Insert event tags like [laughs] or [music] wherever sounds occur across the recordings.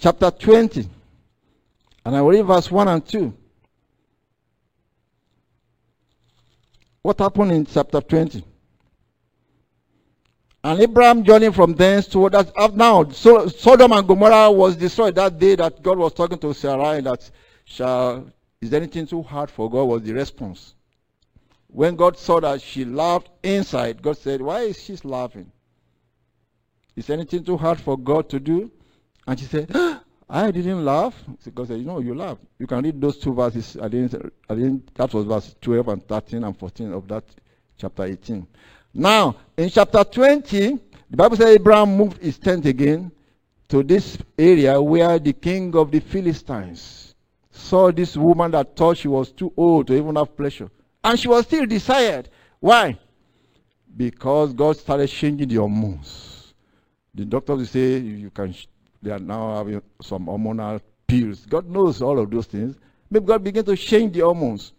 Chapter 20. And I will read verse 1 and 2. What happened in chapter 20? And Abraham journeyed from thence to that now so, Sodom and Gomorrah was destroyed that day that God was talking to Sarai that shall is anything too hard for God was the response. When God saw that she laughed inside, God said, Why is she laughing? Is anything too hard for God to do? And she said, I didn't laugh. God said, You know, you laugh. You can read those two verses. I didn't, I didn't, that was verse 12 and 13 and 14 of that chapter 18. Now, in chapter 20, the Bible says Abraham moved his tent again to this area where the king of the Philistines saw this woman that thought she was too old to even have pleasure. And she was still desired. Why? Because God started changing the hormones. The doctors say you can they are now having some hormonal pills. God knows all of those things. Maybe God began to change the hormones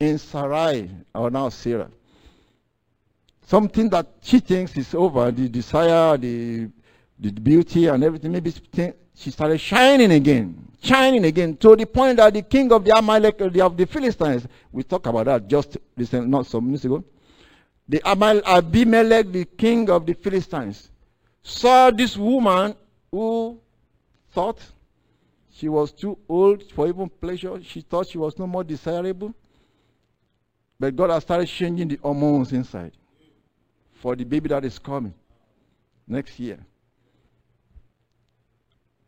in Sarai or now Sarah. Something that she thinks is over, the desire, the, the beauty and everything, maybe she started shining again, shining again, to the point that the king of the Amalek, of the Philistines, we talked about that just not some minutes ago. The Abimelech, the king of the Philistines, saw this woman who thought she was too old for even pleasure. She thought she was no more desirable. But God has started changing the hormones inside for the baby that is coming next year.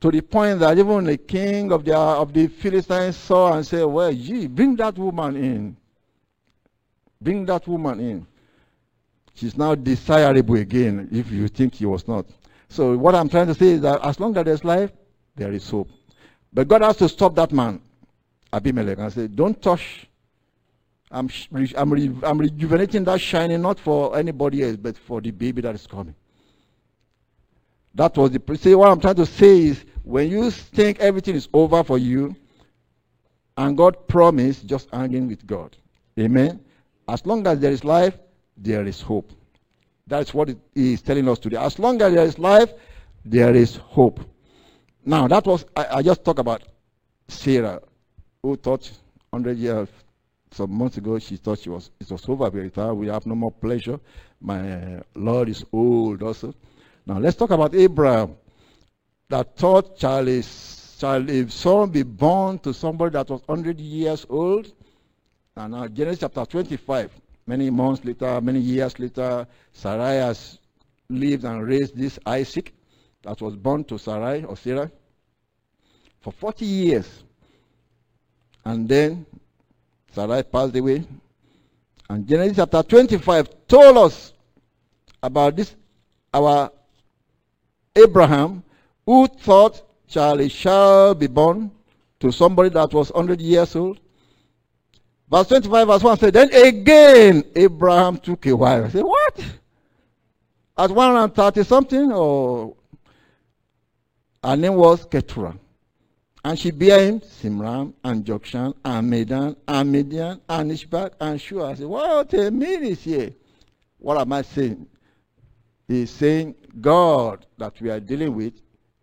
To the point that even the king of the, of the Philistines saw and said, Well, gee, bring that woman in. Bring that woman in. She's now desirable again if you think she was not. So what I'm trying to say is that as long as there's life, there is hope. But God has to stop that man, Abimelech, and say, don't touch. I'm, I'm, re, I'm rejuvenating that shining not for anybody else, but for the baby that is coming. That was the. See, what I'm trying to say is when you think everything is over for you, and God promised, just hanging with God. Amen. As long as there is life, there is hope. That's what he is telling us today. As long as there is life, there is hope. Now, that was, I, I just talked about Sarah, who thought 100 years, some months ago, she thought she was, it was over with her. We have no more pleasure. My uh, Lord is old also. Now, let's talk about Abraham, that thought, shall a, shall a son be born to somebody that was 100 years old? And now, Genesis chapter 25. Many months later, many years later, Sarai has lived and raised this Isaac that was born to Sarai or Sarah for 40 years. And then Sarai passed away. And Genesis chapter 25 told us about this, our Abraham, who thought Charlie shall be born to somebody that was 100 years old. Verse 25, verse 1 said, Then again Abraham took a wife. I said, What? At 130 something? Or her name was Keturah. And she bare him Zimran and Jokshan and Medan and Midian and Ishbak and Shuah. I said, What a minute here. What am I saying? He's saying God that we are dealing with,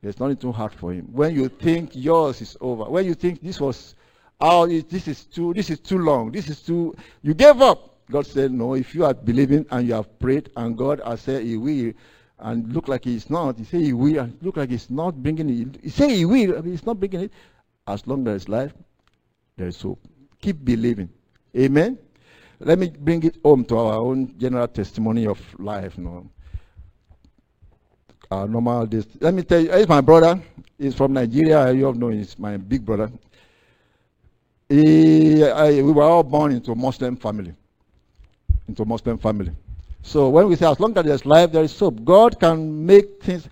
there's nothing too hard for him. When you think yours is over, when you think this was Oh, this is too, this is too long. This is too, you gave up. God said, no, if you are believing and you have prayed and God has said he will, and look like he's not, he say he will, and look like he's not bringing it. He say he will, he's not bringing it. As long as there is life, there is hope. Keep believing. Amen. Let me bring it home to our own general testimony of life. No, Our normal days. Let me tell you, he's my brother. He's from Nigeria. You all know he's my big brother. He, I, we were all born into a Muslim family. Into a Muslim family. So when we say as long as there's life, there is hope. God can make things.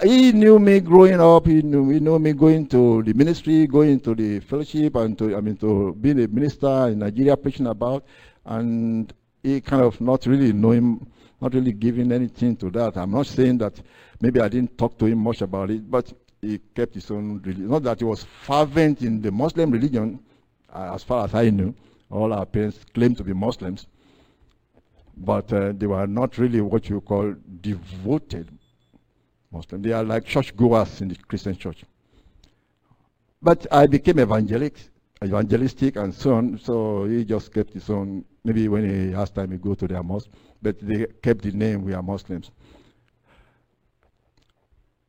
he knew me growing up. He knew, he knew me going to the ministry, going to the fellowship, and to I mean to being a minister in Nigeria, preaching about. And he kind of not really knowing, not really giving anything to that. I'm not saying that maybe I didn't talk to him much about it, but he kept his own religion. Not that he was fervent in the Muslim religion, uh, as far as I knew. All our parents claimed to be Muslims, but uh, they were not really what you call devoted Muslims. They are like church goers in the Christian church. But I became evangelic, evangelistic and so on, so he just kept his own. Maybe when he has time, he go to their mosque, but they kept the name, we are Muslims.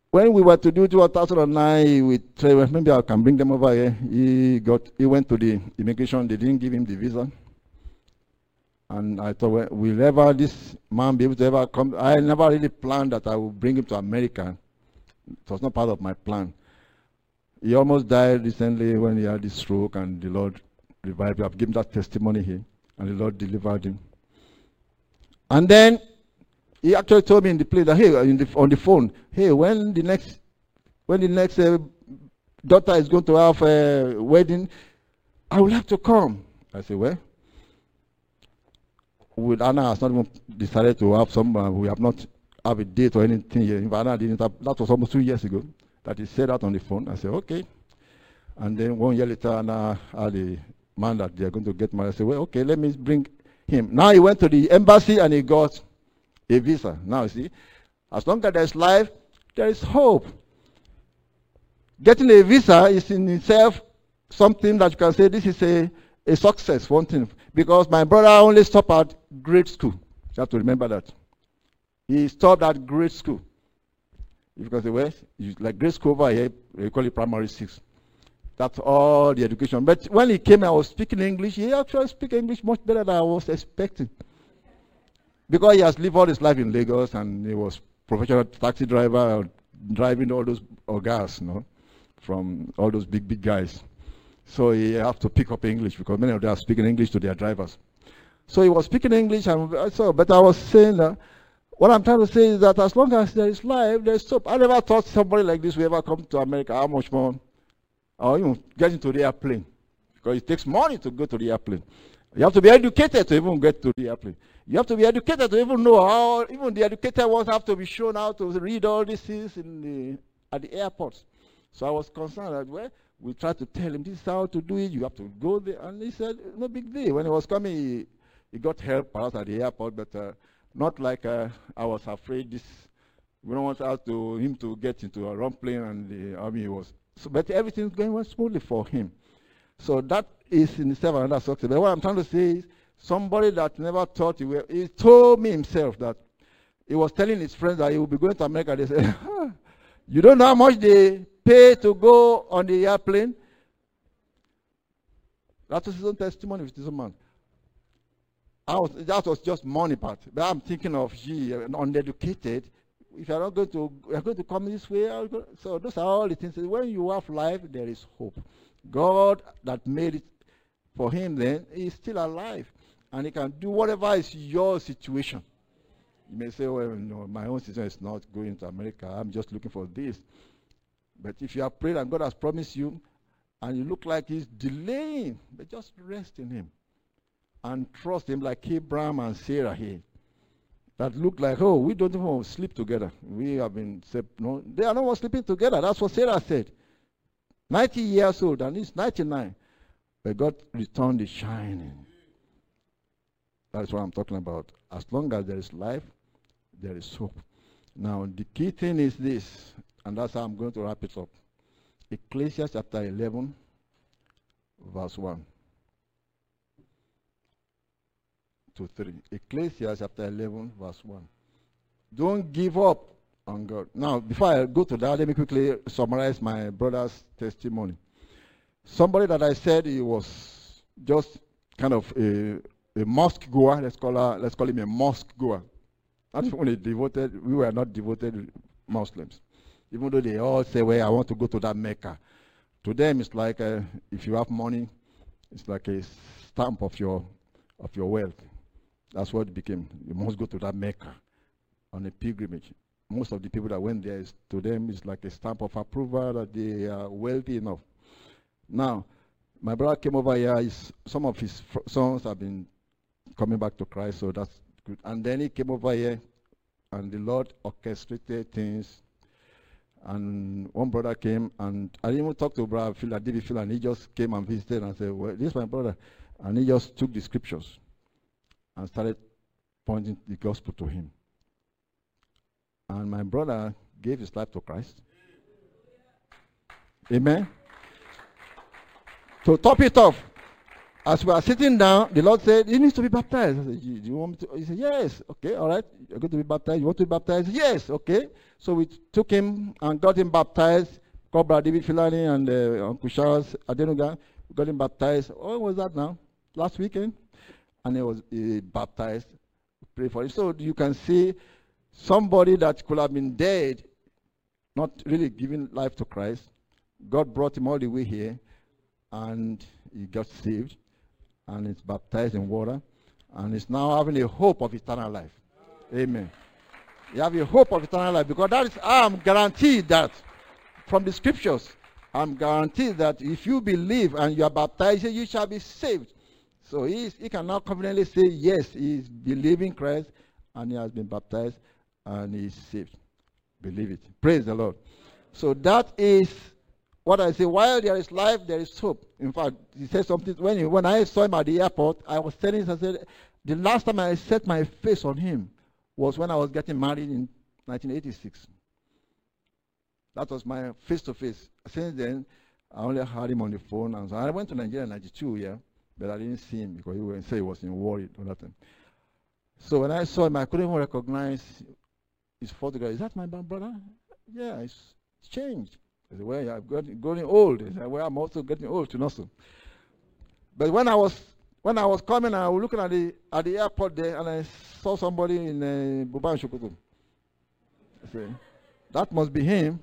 When we were to do 2009 with Trevor, maybe I can bring them over here. He got, he went to the immigration. They didn't give him the visa. And I thought, will ever this man be able to ever come? I never really planned that I would bring him to America. It was not part of my plan. He almost died recently when he had this stroke, and the Lord revived him. I've given that testimony here, and the Lord delivered him. And then he actually told me in the place that hey, the, on the phone, hey, when the next, when the next uh, daughter is going to have a wedding, I would like to come. I said, well, with Anna has not even decided to have some, uh, we have not have a date or anything yet. If Anna didn't have, that was almost two years ago that he said that on the phone. I said, okay. And then one year later, Anna had a man that they're going to get married. I said, well, okay, let me bring him. Now he went to the embassy and he got a visa. Now, you see, as long as there's life, there is hope. Getting a visa is in itself something that you can say this is a, a success, one thing. Because my brother only stopped at grade school. You have to remember that. He stopped at grade school. Can say, well, like grade school over here, we call it primary six. That's all the education. But when he came, I was speaking English. He actually speak English much better than I was expecting. Because he has lived all his life in Lagos and he was professional taxi driver, driving all those gas, you know, from all those big, big guys. So he have to pick up English because many of them are speaking English to their drivers. So he was speaking English, and uh, so, but I was saying that what I'm trying to say is that as long as there is life, there is hope. I never thought somebody like this would ever come to America. How much more? Or even get into the airplane. Because it takes money to go to the airplane. You have to be educated to even get to the airplane. You have to be educated to even know how, even the educated ones have to be shown how to read all these things in the, at the airports. So I was concerned that, well, we tried to tell him this is how to do it. You have to go there. And he said, no big deal. When he was coming, he, he got help perhaps at the airport, but uh, not like uh, I was afraid this. We don't want to him to get into a wrong plane and the army was. So, but everything's going smoothly for him. So that is in itself another success. But what I'm trying to say is somebody that never thought he will. He told me himself that he was telling his friends that he will be going to America. They said, [laughs] "You don't know how much they pay to go on the airplane. That was his own testimony with his own man. Was, that was just money part. But I'm thinking of gee, uh, uneducated. If you're not going to you're going to come this way, so those are all the things. When you have life, there is hope. God that made it for him then is still alive. And he can do whatever is your situation. You may say, well, no, my own situation is not going to America. I'm just looking for this. But if you have prayed and God has promised you, and you look like He's delaying, but just rest in Him and trust Him like Abraham and Sarah here. That look like, oh, we don't even sleep together. We have been, no, they are not sleeping together. That's what Sarah said. 90 years old, and he's 99. But God returned the shining. That's what I'm talking about. As long as there is life, there is hope. Now, the key thing is this and that's how I'm going to wrap it up. Ecclesiastes chapter 11, verse 1 to 3. Ecclesiastes chapter 11, verse 1. Don't give up on God. Now, before I go to that, let me quickly summarize my brother's testimony. Somebody that I said he was just kind of a, a mosque goer, let's call, her, let's call him a mosque goer. Not even a devoted, we were not devoted Muslims. Even though they all say, well, I want to go to that Mecca. To them, it's like uh, if you have money, it's like a stamp of your, of your wealth. That's what it became. You must go to that Mecca on a pilgrimage. most of the people that went there, is, to them, it's like a stamp of approval that they are wealthy enough. Now, my brother came over here. His, some of his sons have been coming back to Christ, so that's good. And then he came over here, and the Lord orchestrated things. And one brother came, and I didn't even talk to brother Phil, David Phil, and he just came and visited and said, Well, this is my brother. And he just took the scriptures and started pointing the gospel to him. And my brother gave his life to Christ. Amen. To top it off, as we are sitting down, the Lord said, You need to be baptized. I said, Do you want me to? He said, Yes. Okay, all right. You're going to be baptized. You want to be baptized? Yes. Okay. So we took him and got him baptized. Called Brother David Filani and uh, Uncle Charles Adenuga. We got him baptized. When was that now? Last weekend? And he was uh, baptized. Pray for him. So you can see somebody that could have been dead, not really giving life to Christ. God brought him all the way here and he got saved and is baptized in water and is now having a hope of eternal life. Amen. You have a hope of eternal life because that is, I'm guaranteed that from the scriptures, I'm guaranteed that if you believe and you are baptized, you shall be saved. So he, he can now confidently say, yes, he is believing Christ and he has been baptized and he is saved. Believe it. Praise the Lord. So that is what I say, while there is life, there is hope. In fact, he said something when he, when I saw him at the airport, I was telling him, I said, the last time I set my face on him was when I was getting married in 1986. That was my face to face. Since then, I only had him on the phone. And so I went to Nigeria in 92, yeah, but I didn't see him because he wouldn't say he was in worried that time. So when I saw him, I couldn't even recognize his photograph. Is that my brother? Yeah, it's changed. I said, well, I'm getting, getting old. I said, well, I'm also getting old to know so. But when I was when I was coming, I was looking at the at the airport there, and I saw somebody in uh, Buban Shukutu. I said, that must be him.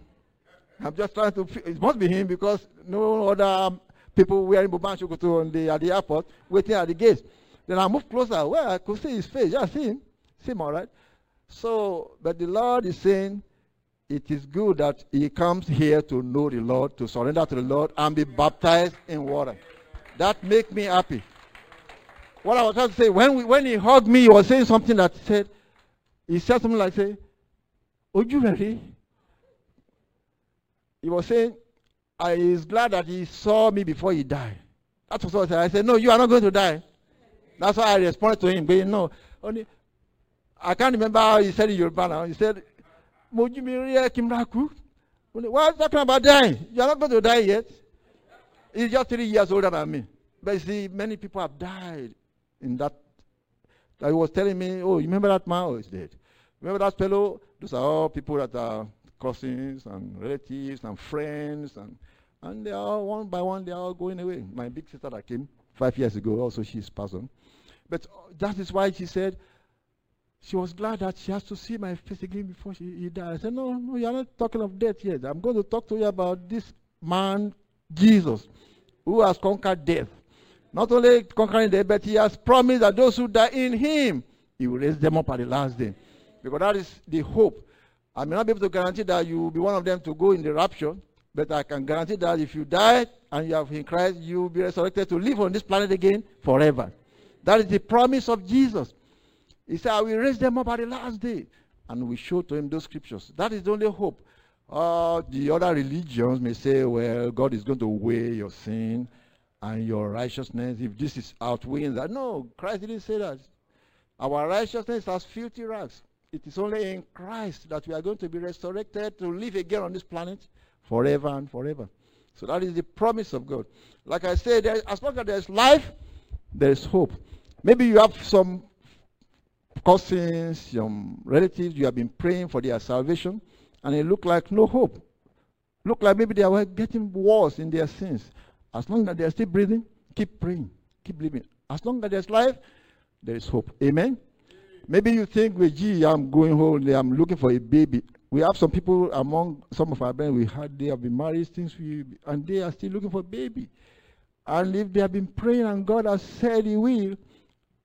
I'm just trying to. It must be him because no other people wearing Buban Shukutu on the at the airport waiting at the gate. Then I moved closer. Well, I could see his face. Yeah, see him. See him all right. So, but the Lord is saying it is good that he comes here to know the Lord, to surrender to the Lord, and be baptized in water. That makes me happy. What I was trying to say, when, we, when he hugged me, he was saying something that said, he said something like, say, you ready? He was saying, I is glad that he saw me before he died. That's what I said. I said, No, you are not going to die. That's why I responded to him. But no, only I can't remember how he said in Yoruba now. He said, Mojimiri Kimraku. Why are you talking about dying? You're not going to die yet. He's just three years older than me. But see, many people have died in that. He was telling me, oh, you remember that man? Oh, he's dead. Remember that fellow? Those are all people that are cousins and relatives and friends. And, and they are all, one by one, they are all going away. My big sister that came five years ago, also she's passed on. But uh, that is why she said, she was glad that she has to see my face again before she he died. I said, No, no, you're not talking of death yet. I'm going to talk to you about this man, Jesus, who has conquered death. Not only conquering death, but he has promised that those who die in him, he will raise them up at the last day. Because that is the hope. I may not be able to guarantee that you will be one of them to go in the rapture, but I can guarantee that if you die and you have in Christ, you will be resurrected to live on this planet again forever. That is the promise of Jesus. He said, I will raise them up at the last day. And we show to him those scriptures. That is the only hope. Uh, the other religions may say, well, God is going to weigh your sin and your righteousness if this is outweighing that. No, Christ didn't say that. Our righteousness has filthy rags. It is only in Christ that we are going to be resurrected to live again on this planet forever and forever. So that is the promise of God. Like I said, as long as there is life, there is hope. Maybe you have some cousins, some relatives, you have been praying for their salvation, and it looked like no hope. Look like maybe they were getting worse in their sins. As long as they are still breathing, keep praying, keep living. As long as there's life, there is hope. Amen. Maybe you think, well, gee, I'm going home, I'm looking for a baby. We have some people among some of our brethren, we had, they have been married since we, and they are still looking for a baby. And if they have been praying and God has said He will,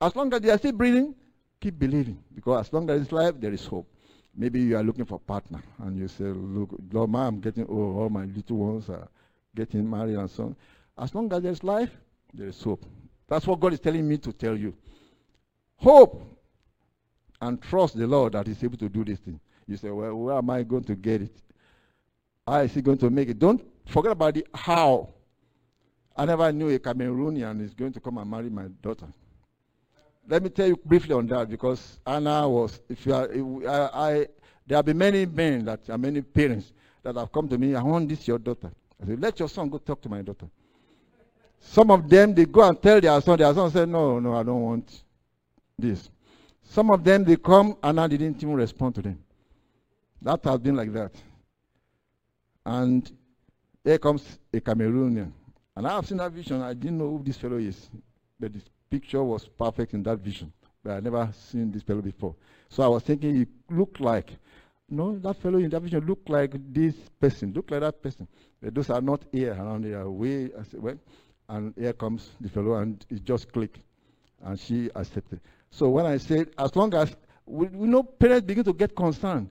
as long as they are still breathing, keep believing. Because as long as there is life, there is hope. Maybe you are looking for a partner and you say, Look, Lord, man, I'm getting old, all my little ones are getting married and so on. As long as there's life, there is hope. That's what God is telling me to tell you. Hope and trust the Lord that He's able to do this thing. You say, Well, where am I going to get it? How is He going to make it? Don't forget about the how. I never knew a Cameroonian is going to come and marry my daughter. Let me tell you briefly on that because Anna was, if you are, if I, I, there have been many men that many parents that have come to me, I want this your daughter. I said, let your son go talk to my daughter. Some of them, they go and tell their son, their son said, no, no, I don't want this. Some of them, they come and I didn't even respond to them. That has been like that. And here comes a Cameroonian. And I have seen that vision. I didn't know who this fellow is. But picture was perfect in that vision. But I never seen this fellow before. So I was thinking he looked like, no, that fellow in that vision looked like this person, looked like that person. But those are not here around here. Way, I said, well, and here comes the fellow, and it just clicked. And she accepted. So when I said, as long as we, we know parents begin to get concerned,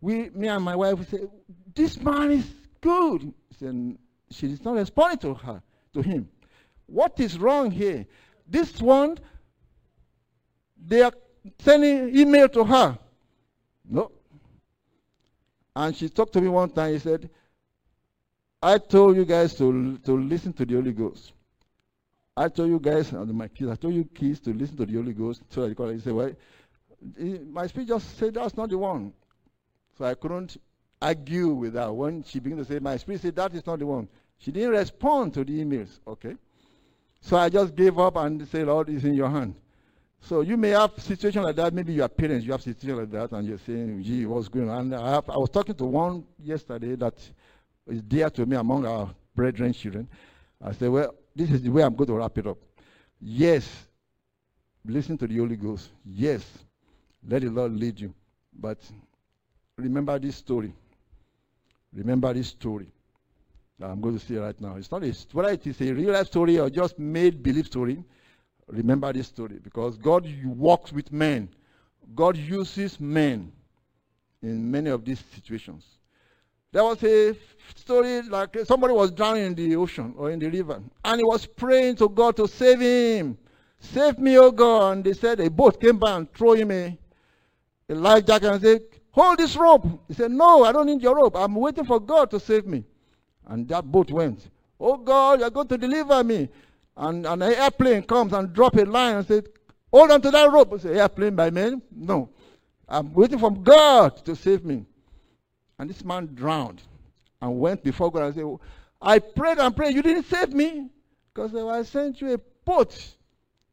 we, me and my wife, we say, this man is good. Said, she is not responding to her, to him. What is wrong here? This one, they are sending email to her. No. And she talked to me one time. He said, I told you guys to, to listen to the Holy Ghost. I told you guys, and my kids, I told you kids to listen to the Holy Ghost. So I call it. He said, well, my spirit just said that's not the one. So I couldn't argue with her. When she began to say, my spirit said that is not the one. She didn't respond to the emails. Okay. So I just gave up and said, Lord, it's in your hand. So you may have situation like that. Maybe your parents, you have situation like that, and you're saying, gee, what's going on? I, have, I was talking to one yesterday that is dear to me among our brethren children. I said, well, this is the way I'm going to wrap it up. Yes, listen to the Holy Ghost. Yes, let the Lord lead you. But remember this story. Remember this story. I'm going to say right now. It's not a, whether it is a real life story or just made believe story. Remember this story because God walks with men. God uses men in many of these situations. There was a story like uh, somebody was drowning in the ocean or in the river, and he was praying to God to save him. Save me, oh God. And they said a boat came by and threw him a, a life jacket and said, Hold this rope. He said, No, I don't need your rope. I'm waiting for God to save me. And that boat went. Oh God, you're going to deliver me. And, an airplane comes and drop a line and says, Hold on to that rope. I say, Airplane by men? No. I'm waiting for God to save me. And this man drowned and went before God and said, I prayed and prayed. You didn't save me because I sent you a boat.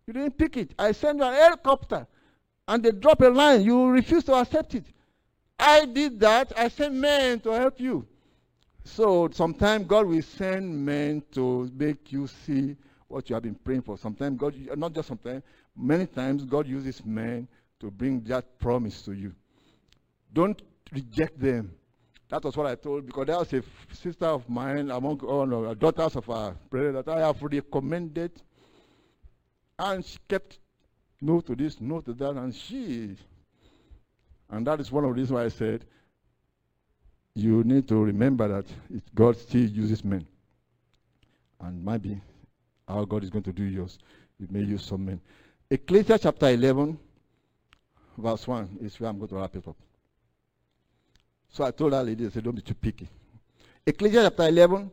You didn't pick it. I sent you an helicopter and they drop a line. You refused to accept it. I did that. I sent men to help you. So sometimes God will send men to make you see what you have been praying for. Sometimes God, not just sometimes, many times God uses men to bring that promise to you. Don't reject them. That was what I told because there was a sister of mine among all the daughters of our brother that I have recommended, and she kept no to this, no to that, and she, and that is one of the reasons why I said you need to remember that God still uses men. And maybe our God is going to do yours, He may use some men. Ecclesiastes chapter 11, verse 1 is where I'm going to wrap it up. So I told that lady, I said, don't be too picky. Ecclesiastes chapter 11,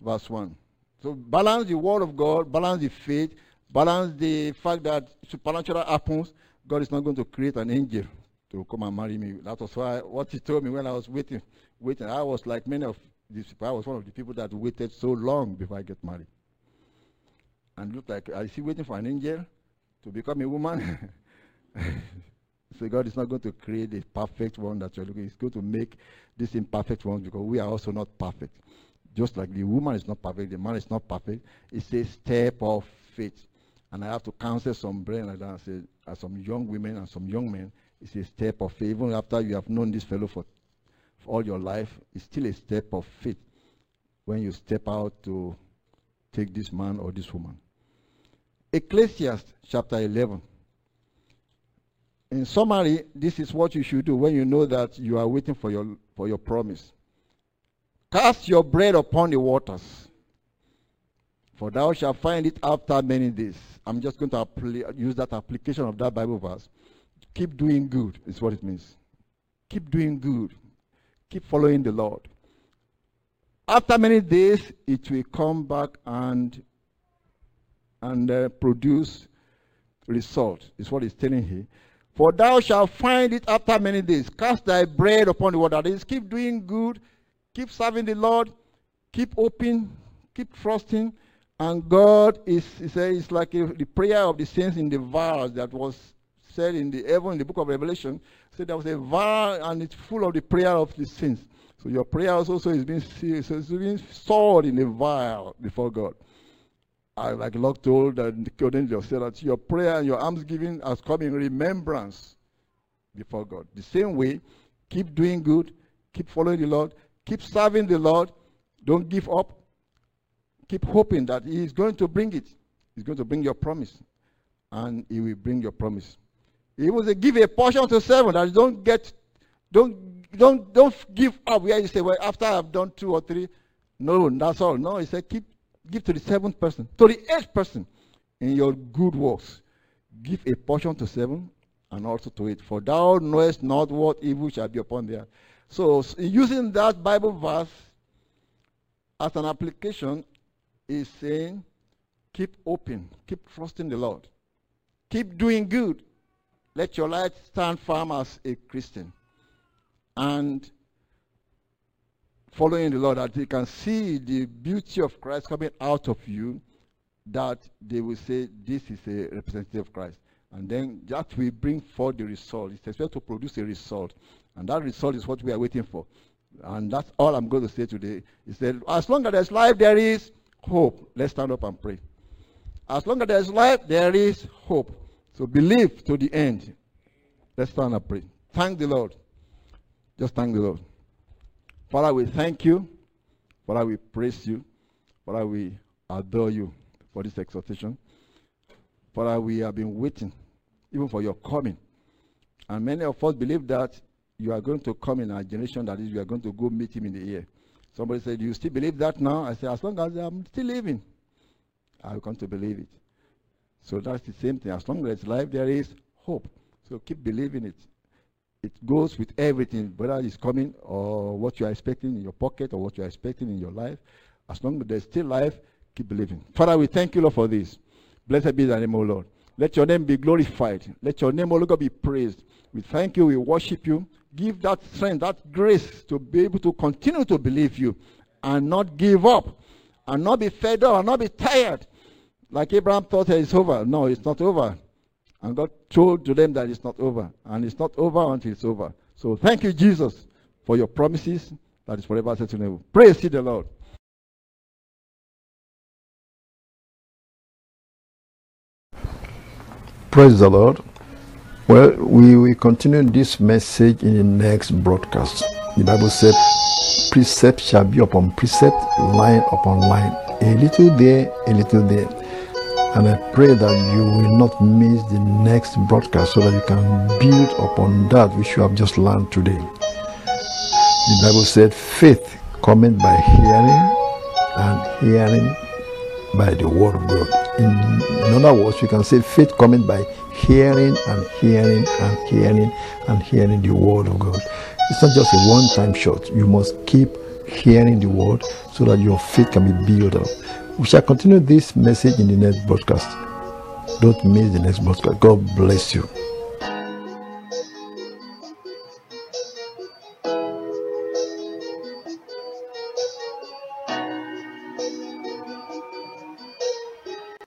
verse 1. So balance the word of God, balance the faith, balance the fact that supernatural happens. God is not going to create an angel to come and marry me. That was why what he told me when I was waiting, waiting. I was like many of these people. I was one of the people that waited so long before I get married. And looked like I see waiting for an angel to become a woman. [laughs] so God is not going to create a perfect one that you're looking. He's going to make this imperfect one because we are also not perfect. Just like the woman is not perfect, the man is not perfect. It's a step of faith. And I have to counsel some brain like that and say, as some young women and some young men, it's a step of faith. Even after you have known this fellow for, for all your life, it's still a step of faith when you step out to take this man or this woman. Ecclesiastes chapter 11, In summary, this is what you should do when you know that you are waiting for your, for your promise. Cast your bread upon the waters, for thou shalt find it after many days. I'm just going to use that application of that Bible verse. Keep doing good, is what it means. Keep doing good. Keep following the Lord. After many days, it will come back and and uh, produce result. Is what he's telling here. For thou shalt find it after many days. Cast thy bread upon the water. Is, keep doing good, keep serving the Lord, keep hoping, keep trusting. And God is, says, it's like a, the prayer of the saints in the verse that was said in the heaven in the book of Revelation. Said there was a verse and it's full of the prayer of the saints. So your prayer also is being, so it's being stored in a vial before God. I, like Locke told and Cornelius said that your prayer and your almsgiving has come in remembrance before God. The same way, keep doing good, keep following the Lord, keep serving the Lord, don't give up. Keep hoping that He is going to bring it. He's going to bring your promise. And He will bring your promise. He will say, give a portion to seven that don't get, don't, don't, don't give up where you say, well, after I've done two or three. No, that's all. No, he said, keep Give to the seventh person, to the eighth person in your good works. Give a portion to seven and also to it. For thou knowest not what evil shall be upon thee. So, using that Bible verse as an application is saying, keep open, keep trusting the Lord, keep doing good. Let your light stand firm as a Christian. And following the Lord, that they can see the beauty of Christ coming out of you, that they will say, this is a representative of Christ. And then that will bring forth the result. It's expected to produce a result. And that result is what we are waiting for. And that's all I'm going to say today. Is that as long as there's life, there is hope. Let's stand up and pray. As long as there's life, there is hope. So believe to the end. Let's stand and pray. Thank the Lord. Just thank the Lord. Father, we thank you. Father, we praise you. Father, we adore you for this exhortation. Father, we have been waiting even for your coming. And many of us believe that you are going to come in our generation, that is, you are going to go meet him in the air. Somebody said, Do you still believe that now? I said, As long as I'm still living, I will come to believe it. So that's the same thing. As long as there's life, there is hope. So keep believing it it goes with everything, whether it's coming or what you are expecting in your pocket or what you are expecting in your life. As long as there's still life, keep believing. Father, we thank you, Lord, for this. Blessed be thy name, O Lord. Let your name be glorified. Let your name, O Lord, be praised. We thank you. We worship you. Give that strength, that grace to be able to continue to believe you and not give up and not be fed up and not be tired. Like Abraham thought it's over. No, it's not over. And God told to them that it's not over. And it's not over until it's over. So thank you, Jesus, for your promises that is forever set to never. Praise the Lord. Praise the Lord. Well, we will continue this message in the next broadcast. The Bible said, precept shall be upon precept, line upon line, a little there, a little there. And I pray that you will not miss the next broadcast so that you can build upon that which you have just learned today. The Bible said, faith cometh by hearing, and hearing by the word of God. In, in other words, you can say faith cometh by hearing and hearing and hearing and hearing the word of God. It's not just a one time shot. You must keep hearing the word so that your faith can be built up. We shall continue this message in the next broadcast. Don't miss the next broadcast. God bless you.